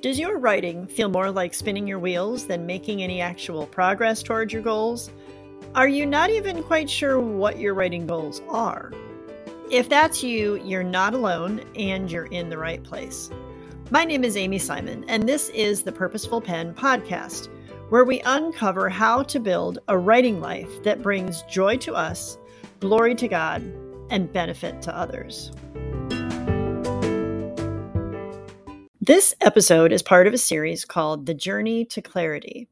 Does your writing feel more like spinning your wheels than making any actual progress towards your goals? Are you not even quite sure what your writing goals are? If that's you, you're not alone and you're in the right place. My name is Amy Simon, and this is the Purposeful Pen podcast, where we uncover how to build a writing life that brings joy to us, glory to God, and benefit to others. This episode is part of a series called The Journey to Clarity.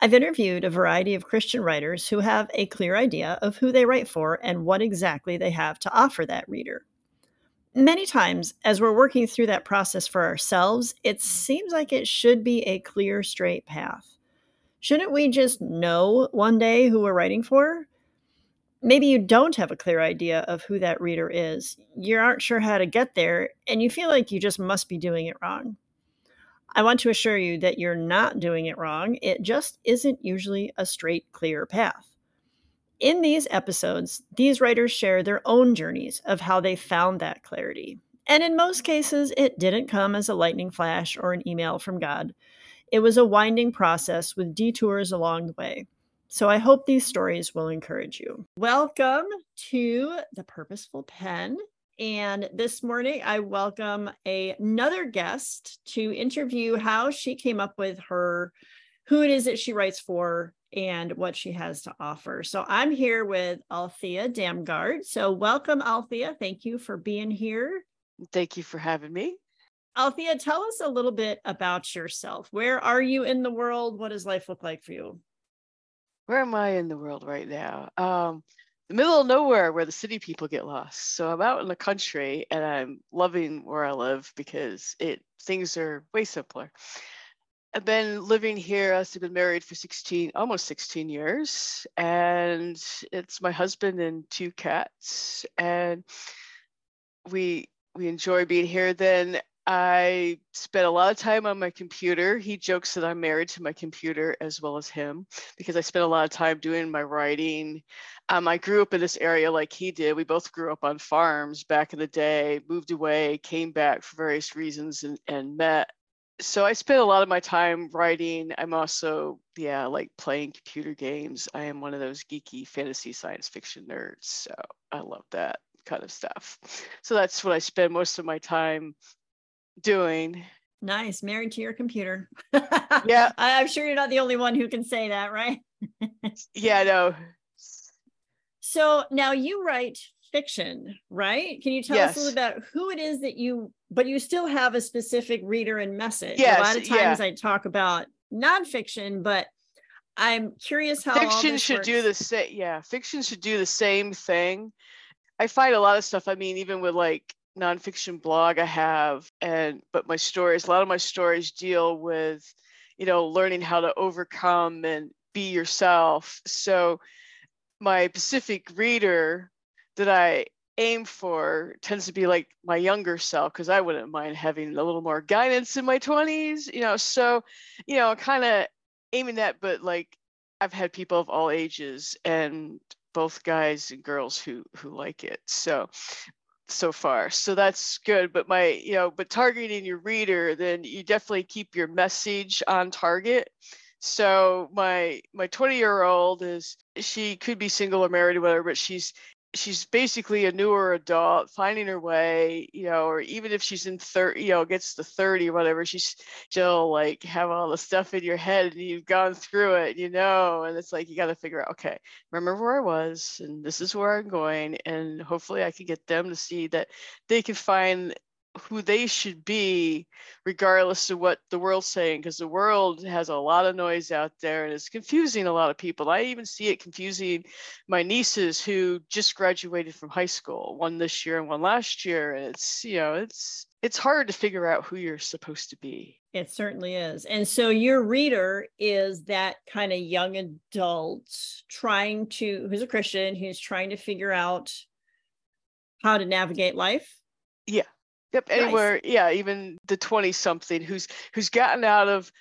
I've interviewed a variety of Christian writers who have a clear idea of who they write for and what exactly they have to offer that reader. Many times, as we're working through that process for ourselves, it seems like it should be a clear, straight path. Shouldn't we just know one day who we're writing for? Maybe you don't have a clear idea of who that reader is. You aren't sure how to get there, and you feel like you just must be doing it wrong. I want to assure you that you're not doing it wrong. It just isn't usually a straight, clear path. In these episodes, these writers share their own journeys of how they found that clarity. And in most cases, it didn't come as a lightning flash or an email from God. It was a winding process with detours along the way. So I hope these stories will encourage you. Welcome to the Purposeful Pen. And this morning, I welcome a, another guest to interview how she came up with her, who it is that she writes for, and what she has to offer. So I'm here with Althea Damgaard. So welcome, Althea. Thank you for being here. Thank you for having me. Althea, tell us a little bit about yourself. Where are you in the world? What does life look like for you? Where am I in the world right now? Um, the middle of nowhere where the city people get lost. So I'm out in the country and I'm loving where I live because it things are way simpler. I've been living here. I've been married for 16, almost 16 years, and it's my husband and two cats, and we we enjoy being here. Then I spent a lot of time on my computer. He jokes that I'm married to my computer as well as him because I spent a lot of time doing my writing. Um, I grew up in this area like he did. We both grew up on farms back in the day, moved away, came back for various reasons, and, and met. So I spent a lot of my time writing. I'm also, yeah, like playing computer games. I am one of those geeky fantasy science fiction nerds. So I love that kind of stuff. So that's what I spend most of my time doing. Nice. Married to your computer. yeah. I'm sure you're not the only one who can say that, right? yeah, no. So now you write fiction, right? Can you tell yes. us a little about who it is that you, but you still have a specific reader and message? Yes, a lot of times yeah. I talk about nonfiction, but I'm curious how fiction should works. do the same. Yeah, fiction should do the same thing. I find a lot of stuff. I mean, even with like nonfiction blog I have, and but my stories, a lot of my stories deal with, you know, learning how to overcome and be yourself. So my Pacific reader that I aim for tends to be like my younger self because I wouldn't mind having a little more guidance in my 20s, you know. So, you know, kind of aiming that, but like I've had people of all ages and both guys and girls who who like it. So so far so that's good but my you know but targeting your reader then you definitely keep your message on target. So my my 20 year old is she could be single or married or whatever but she's she's basically a newer adult finding her way you know or even if she's in 30 you know gets to 30 or whatever she's still like have all the stuff in your head and you've gone through it you know and it's like you got to figure out okay remember where i was and this is where i'm going and hopefully i can get them to see that they can find who they should be regardless of what the world's saying because the world has a lot of noise out there and it's confusing a lot of people. I even see it confusing my nieces who just graduated from high school one this year and one last year. And it's you know it's it's hard to figure out who you're supposed to be. It certainly is. And so your reader is that kind of young adult trying to who's a christian who's trying to figure out how to navigate life? Yeah Yep, anywhere, nice. yeah, even the 20 something who's who's gotten out of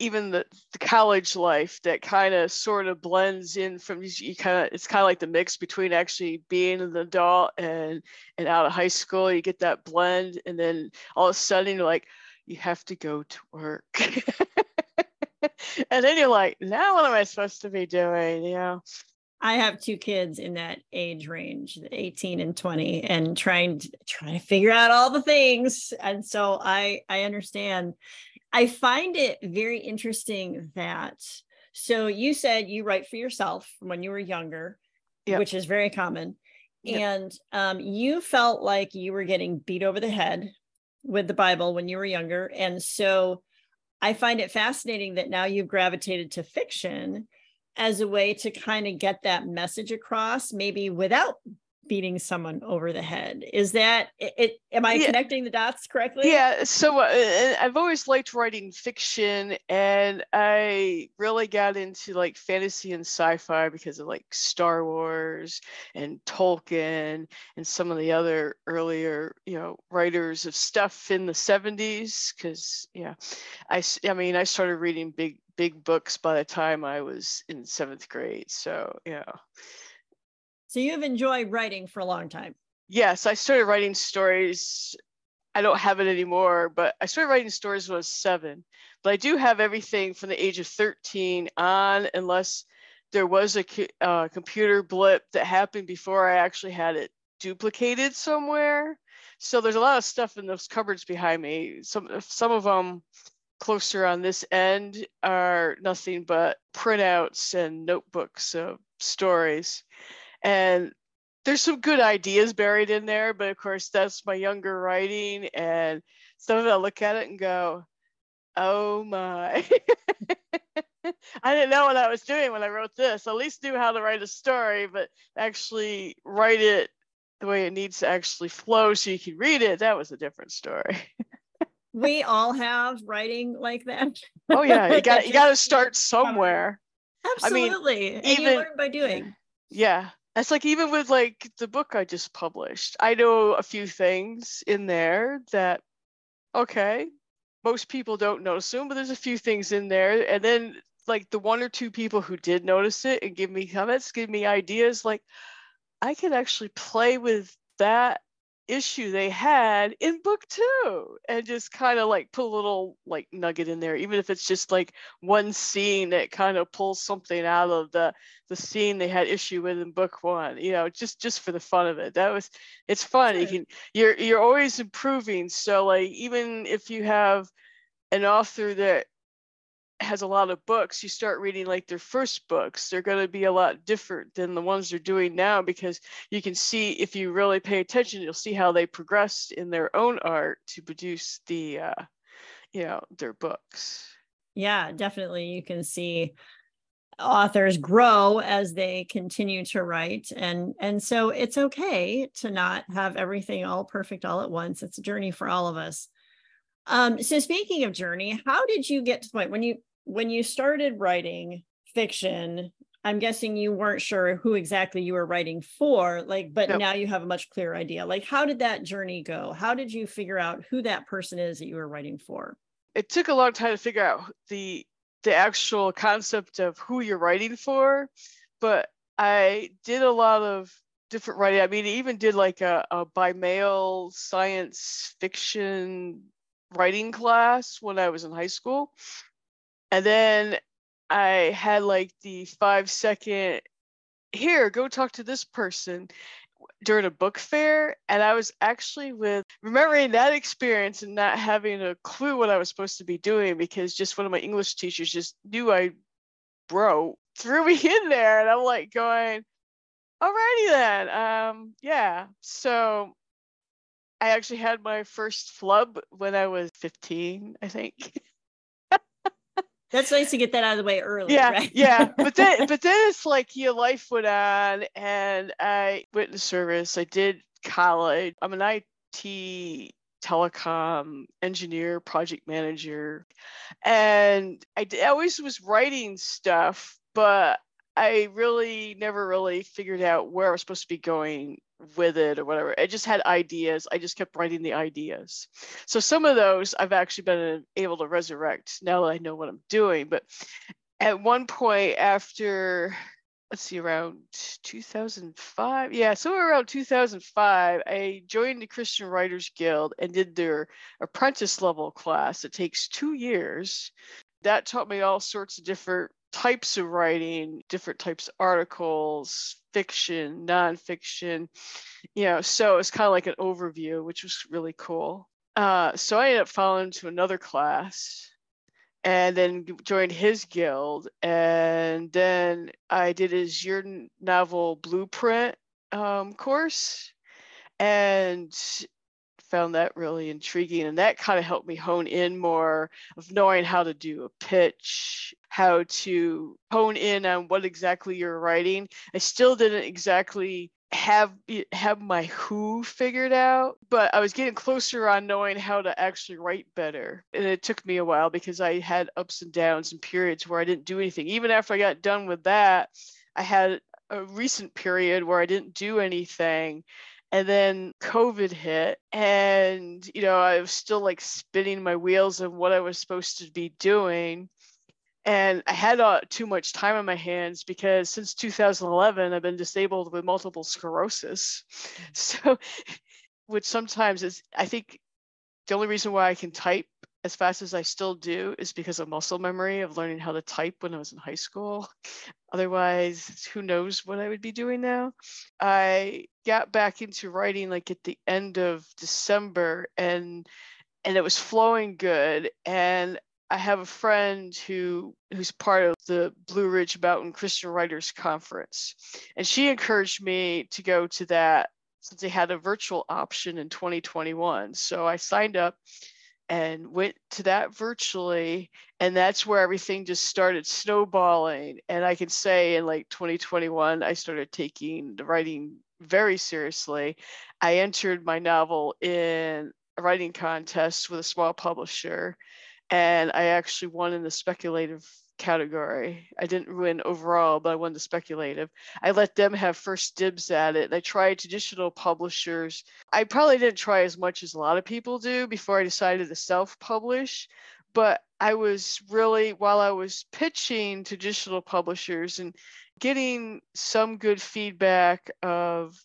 even the, the college life that kind of sort of blends in from you kind of it's kind of like the mix between actually being an adult and and out of high school you get that blend and then all of a sudden you're like you have to go to work. and then you're like, now what am I supposed to be doing? You know? I have two kids in that age range, 18 and 20, and trying to trying to figure out all the things. And so I I understand. I find it very interesting that so you said you write for yourself when you were younger, yep. which is very common. Yep. And um, you felt like you were getting beat over the head with the Bible when you were younger. And so I find it fascinating that now you've gravitated to fiction as a way to kind of get that message across, maybe without beating someone over the head. Is that it? am I yeah. connecting the dots correctly? Yeah. So uh, I've always liked writing fiction, and I really got into like fantasy and sci-fi because of like Star Wars and Tolkien and some of the other earlier, you know, writers of stuff in the 70s. Because yeah, I I mean I started reading big big books by the time I was in seventh grade. So yeah. So you've enjoyed writing for a long time. Yes, I started writing stories. I don't have it anymore, but I started writing stories when I was seven. But I do have everything from the age of 13 on, unless there was a uh, computer blip that happened before I actually had it duplicated somewhere. So there's a lot of stuff in those cupboards behind me. Some some of them closer on this end are nothing but printouts and notebooks of stories. And there's some good ideas buried in there, but of course, that's my younger writing. And some of it, I look at it and go, oh my. I didn't know what I was doing when I wrote this. I at least knew how to write a story, but actually write it the way it needs to actually flow so you can read it, that was a different story. we all have writing like that. oh yeah, you got you got to start somewhere. Absolutely, I mean, and even, you learn by doing. Yeah, it's like even with like the book I just published, I know a few things in there that, okay, most people don't notice them, but there's a few things in there. And then like the one or two people who did notice it and give me comments, give me ideas, like I can actually play with that issue they had in book two and just kind of like put a little like nugget in there even if it's just like one scene that kind of pulls something out of the the scene they had issue with in book one you know just just for the fun of it. That was it's fun you can you're you're always improving. So like even if you have an author that has a lot of books, you start reading like their first books, they're going to be a lot different than the ones they're doing now because you can see if you really pay attention, you'll see how they progressed in their own art to produce the, uh, you know, their books. Yeah, definitely. You can see authors grow as they continue to write and and so it's okay to not have everything all perfect all at once it's a journey for all of us um, so speaking of journey, how did you get to the point when you when you started writing fiction, I'm guessing you weren't sure who exactly you were writing for, like, but now you have a much clearer idea. Like, how did that journey go? How did you figure out who that person is that you were writing for? It took a long time to figure out the the actual concept of who you're writing for, but I did a lot of different writing. I mean, I even did like a, a by mail science fiction writing class when I was in high school. And then I had like the five second, here, go talk to this person during a book fair. And I was actually with remembering that experience and not having a clue what I was supposed to be doing because just one of my English teachers just knew I wrote, threw me in there. And I'm like going, alrighty then. Um, yeah. So I actually had my first flub when I was 15, I think. That's nice to get that out of the way early. Yeah, right? yeah. But then, but then it's like your life went on, and I went to service. I did college. I'm an IT telecom engineer, project manager, and I, I always was writing stuff, but I really never really figured out where I was supposed to be going with it or whatever. I just had ideas. I just kept writing the ideas. So some of those I've actually been able to resurrect now that I know what I'm doing. But at one point after let's see, around 2005. Yeah, somewhere around 2005, I joined the Christian Writers Guild and did their apprentice level class. It takes two years. That taught me all sorts of different types of writing, different types of articles, fiction, nonfiction, you know, so it's kind of like an overview, which was really cool. Uh, so I ended up falling to another class and then joined his guild. And then I did his year novel blueprint um, course and found that really intriguing. And that kind of helped me hone in more of knowing how to do a pitch, how to hone in on what exactly you're writing. I still didn't exactly have have my who figured out but i was getting closer on knowing how to actually write better and it took me a while because i had ups and downs and periods where i didn't do anything even after i got done with that i had a recent period where i didn't do anything and then covid hit and you know i was still like spinning my wheels of what i was supposed to be doing and I had uh, too much time on my hands because since 2011 I've been disabled with multiple sclerosis. So, which sometimes is I think the only reason why I can type as fast as I still do is because of muscle memory of learning how to type when I was in high school. Otherwise, who knows what I would be doing now. I got back into writing like at the end of December and and it was flowing good and I have a friend who who's part of the Blue Ridge Mountain Christian Writers Conference, and she encouraged me to go to that since they had a virtual option in 2021. So I signed up and went to that virtually, and that's where everything just started snowballing. And I can say in like 2021, I started taking the writing very seriously. I entered my novel in a writing contest with a small publisher and I actually won in the speculative category. I didn't win overall, but I won the speculative. I let them have first dibs at it. And I tried traditional publishers. I probably didn't try as much as a lot of people do before I decided to self publish. But I was really, while I was pitching to traditional publishers and getting some good feedback of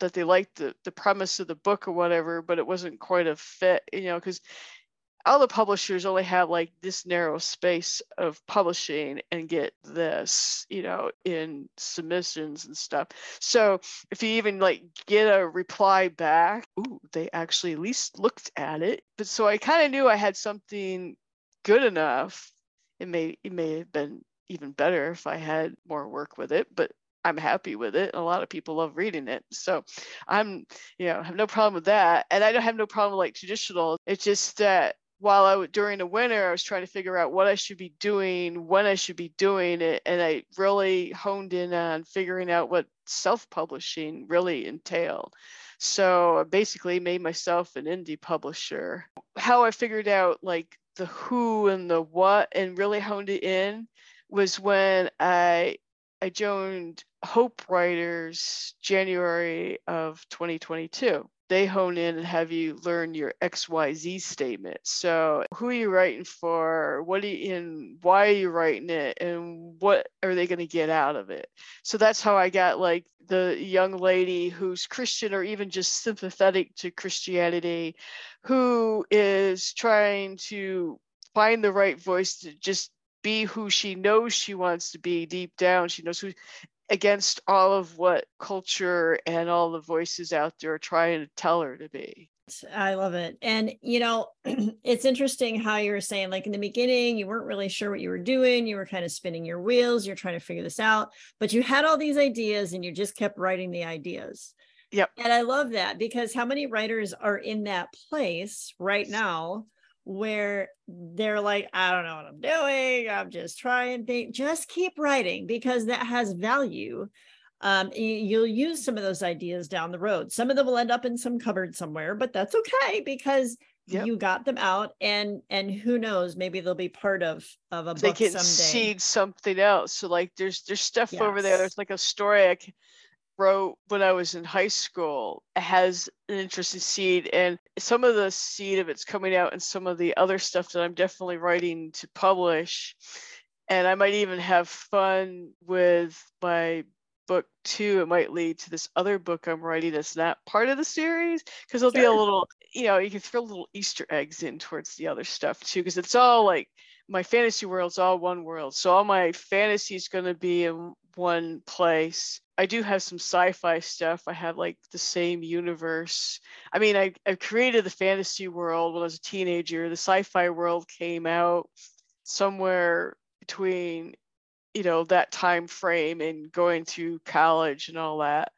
that they liked the, the premise of the book or whatever, but it wasn't quite a fit, you know, because all the publishers only have like this narrow space of publishing and get this, you know, in submissions and stuff. So if you even like get a reply back, ooh, they actually at least looked at it. But so I kind of knew I had something good enough. It may it may have been even better if I had more work with it, but I'm happy with it. A lot of people love reading it. So I'm, you know, have no problem with that. And I don't have no problem like traditional. It's just that while I during the winter, I was trying to figure out what I should be doing, when I should be doing it, and I really honed in on figuring out what self-publishing really entailed. So I basically made myself an indie publisher. How I figured out like the who and the what and really honed it in was when I I joined Hope Writers January of 2022 they hone in and have you learn your XYZ statement. So who are you writing for? What are you in? Why are you writing it? And what are they going to get out of it? So that's how I got like the young lady who's Christian or even just sympathetic to Christianity, who is trying to find the right voice to just be who she knows she wants to be deep down. She knows who against all of what culture and all the voices out there are trying to tell her to be. I love it. And, you know, it's interesting how you were saying, like in the beginning, you weren't really sure what you were doing. You were kind of spinning your wheels. You're trying to figure this out, but you had all these ideas and you just kept writing the ideas. Yep. And I love that because how many writers are in that place right now where they're like, I don't know what I'm doing. I'm just trying things. Just keep writing because that has value. Um, you'll use some of those ideas down the road. Some of them will end up in some cupboard somewhere, but that's okay because yep. you got them out, and and who knows, maybe they'll be part of of a they book can someday. seed something else. So like, there's there's stuff yes. over there. There's like a story I can, wrote when I was in high school has an interesting seed, and some of the seed of it's coming out, and some of the other stuff that I'm definitely writing to publish. and I might even have fun with my book two. It might lead to this other book I'm writing that's not part of the series because there'll sure. be a little, you know, you can throw little Easter eggs in towards the other stuff too because it's all like my fantasy world's all one world. So all my fantasy is going to be in one place. I do have some sci-fi stuff. I have like the same universe. I mean, I, I created the fantasy world when I was a teenager. The sci-fi world came out somewhere between, you know, that time frame and going to college and all that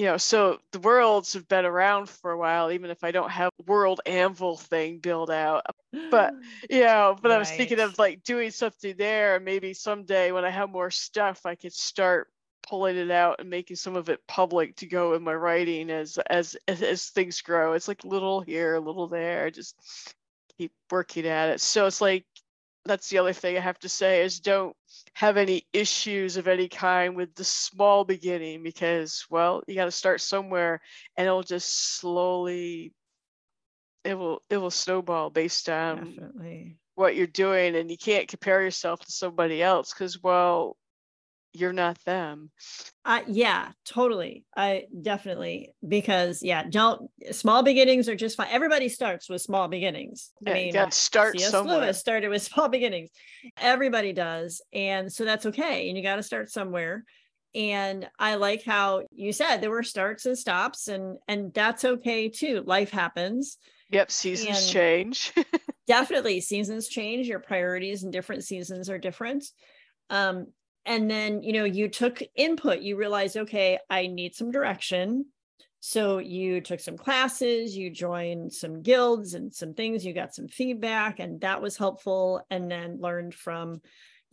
you know, so the worlds have been around for a while, even if I don't have world anvil thing built out. But you know, but right. I was thinking of like doing something there. Maybe someday when I have more stuff, I could start pulling it out and making some of it public to go in my writing as as as, as things grow. It's like little here, little there. Just keep working at it. So it's like that's the other thing I have to say is don't have any issues of any kind with the small beginning because well you got to start somewhere and it'll just slowly it will it will snowball based on Definitely. what you're doing and you can't compare yourself to somebody else because well you're not them. Uh, yeah, totally. I definitely because yeah, don't small beginnings are just fine. Everybody starts with small beginnings. Yeah, I mean, you start C.S. somewhere. Lewis started with small beginnings. Everybody does, and so that's okay. And you got to start somewhere. And I like how you said there were starts and stops, and and that's okay too. Life happens. Yep, seasons and change. definitely, seasons change. Your priorities in different seasons are different. Um, and then you know you took input you realized okay i need some direction. So you took some classes you joined some guilds and some things you got some feedback and that was helpful. And then learned from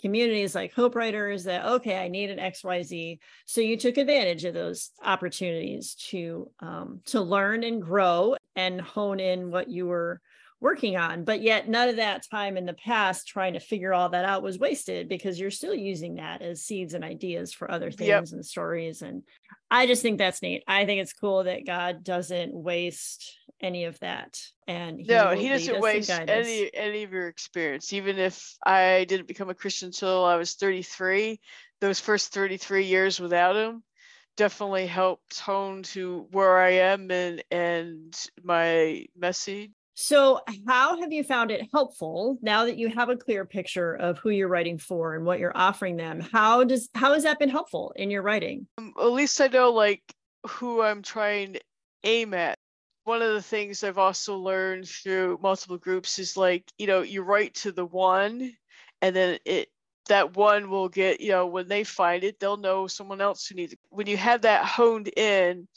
communities like hope writers that okay i need an xyz so you took advantage of those opportunities to um, to learn and grow and hone in what you were working on but yet none of that time in the past trying to figure all that out was wasted because you're still using that as seeds and ideas for other things yep. and stories and i just think that's neat. I think it's cool that god doesn't waste any of that and he no he doesn't waste any any of your experience. Even if i didn't become a christian until i was 33 those first 33 years without him definitely helped hone to where I am and and my message so, how have you found it helpful now that you have a clear picture of who you're writing for and what you're offering them? How does how has that been helpful in your writing? Um, at least I know like who I'm trying to aim at. One of the things I've also learned through multiple groups is like, you know, you write to the one and then it that one will get, you know, when they find it, they'll know someone else who needs it. When you have that honed in,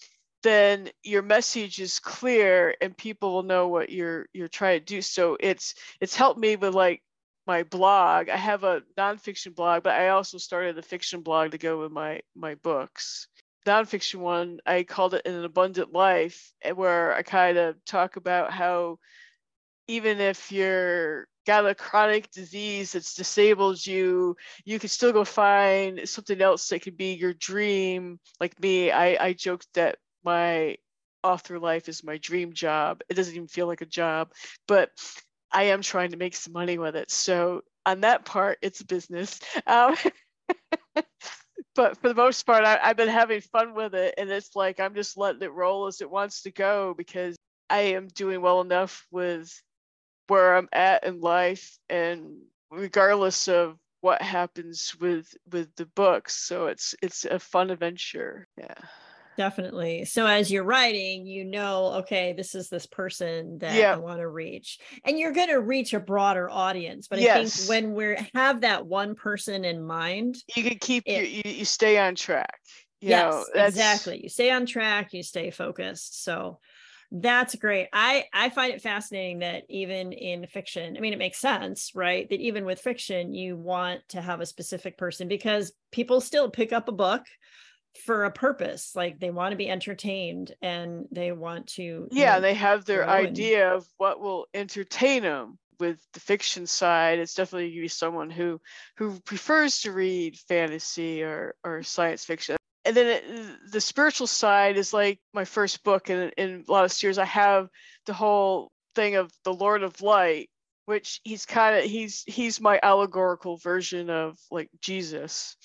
then your message is clear and people will know what you're you're trying to do. So it's it's helped me with like my blog. I have a nonfiction blog but i also started a fiction blog to go with my my books. Nonfiction one i called it an abundant life eh, where i kind of talk about how even if you're got a chronic disease that's disabled you you can still go find something else that could be your dream. Like me i i joked that my author life is my dream job. It doesn't even feel like a job, but I am trying to make some money with it. So on that part, it's business. Um, but for the most part, I, I've been having fun with it, and it's like I'm just letting it roll as it wants to go because I am doing well enough with where I'm at in life, and regardless of what happens with with the books, so it's it's a fun adventure. Yeah definitely. So as you're writing, you know, okay, this is this person that yeah. I want to reach. And you're going to reach a broader audience. But yes. I think when we have that one person in mind, you can keep it, you, you stay on track. You yes, know, exactly. You stay on track, you stay focused. So that's great. I I find it fascinating that even in fiction, I mean, it makes sense, right? That even with fiction, you want to have a specific person because people still pick up a book for a purpose like they want to be entertained and they want to yeah know, they have their idea and... of what will entertain them with the fiction side. It's definitely someone who who prefers to read fantasy or or science fiction. And then it, the spiritual side is like my first book and in a lot of series. I have the whole thing of the lord of light which he's kind of he's he's my allegorical version of like Jesus.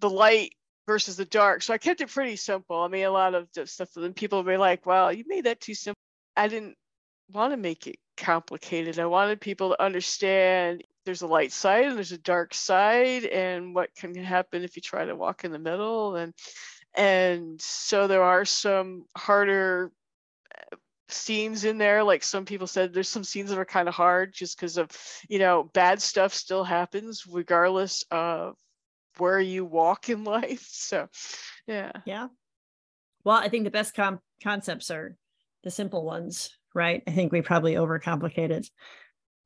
The light versus the dark. So I kept it pretty simple. I mean, a lot of stuff. Then people be like, wow, you made that too simple." I didn't want to make it complicated. I wanted people to understand there's a light side and there's a dark side, and what can happen if you try to walk in the middle. And and so there are some harder uh, scenes in there like some people said there's some scenes that are kind of hard just because of you know bad stuff still happens regardless of where you walk in life so yeah yeah well i think the best com- concepts are the simple ones right i think we probably overcomplicate it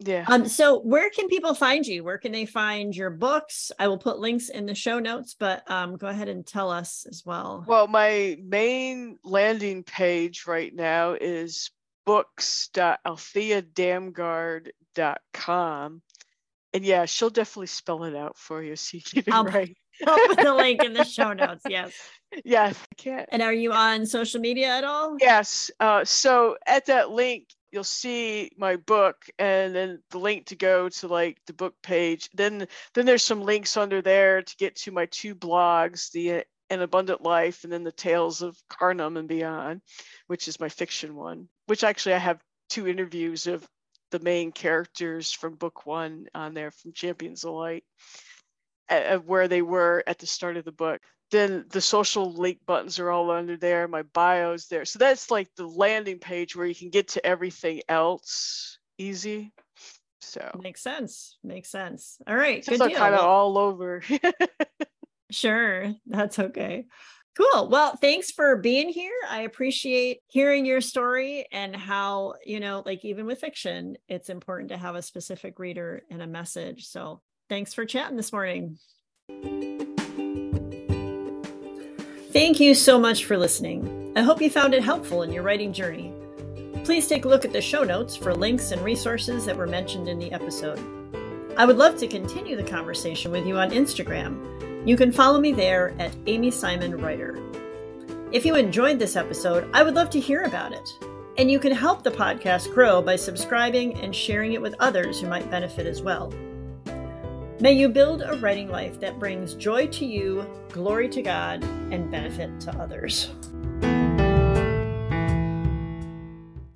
yeah. Um, so where can people find you? Where can they find your books? I will put links in the show notes, but um, go ahead and tell us as well. Well, my main landing page right now is books.altheadamgaard.com. And yeah, she'll definitely spell it out for you so you it I'll, right. I'll put the link in the show notes. Yes. Yes, I can. And are you on social media at all? Yes. Uh, so at that link, you'll see my book and then the link to go to like the book page then then there's some links under there to get to my two blogs the an abundant life and then the tales of carnum and beyond which is my fiction one which actually i have two interviews of the main characters from book one on there from champions of light uh, where they were at the start of the book. Then the social link buttons are all under there. My bio's there. So that's like the landing page where you can get to everything else easy. So. Makes sense. Makes sense. All right. Good deal. kind of all over. Sure. That's okay cool well thanks for being here i appreciate hearing your story and how you know like even with fiction it's important to have a specific reader and a message so thanks for chatting this morning Thank you so much for listening. I hope you found it helpful in your writing journey. Please take a look at the show notes for links and resources that were mentioned in the episode. I would love to continue the conversation with you on Instagram. You can follow me there at Amy Simon Writer. If you enjoyed this episode, I would love to hear about it. And you can help the podcast grow by subscribing and sharing it with others who might benefit as well. May you build a writing life that brings joy to you, glory to God, and benefit to others.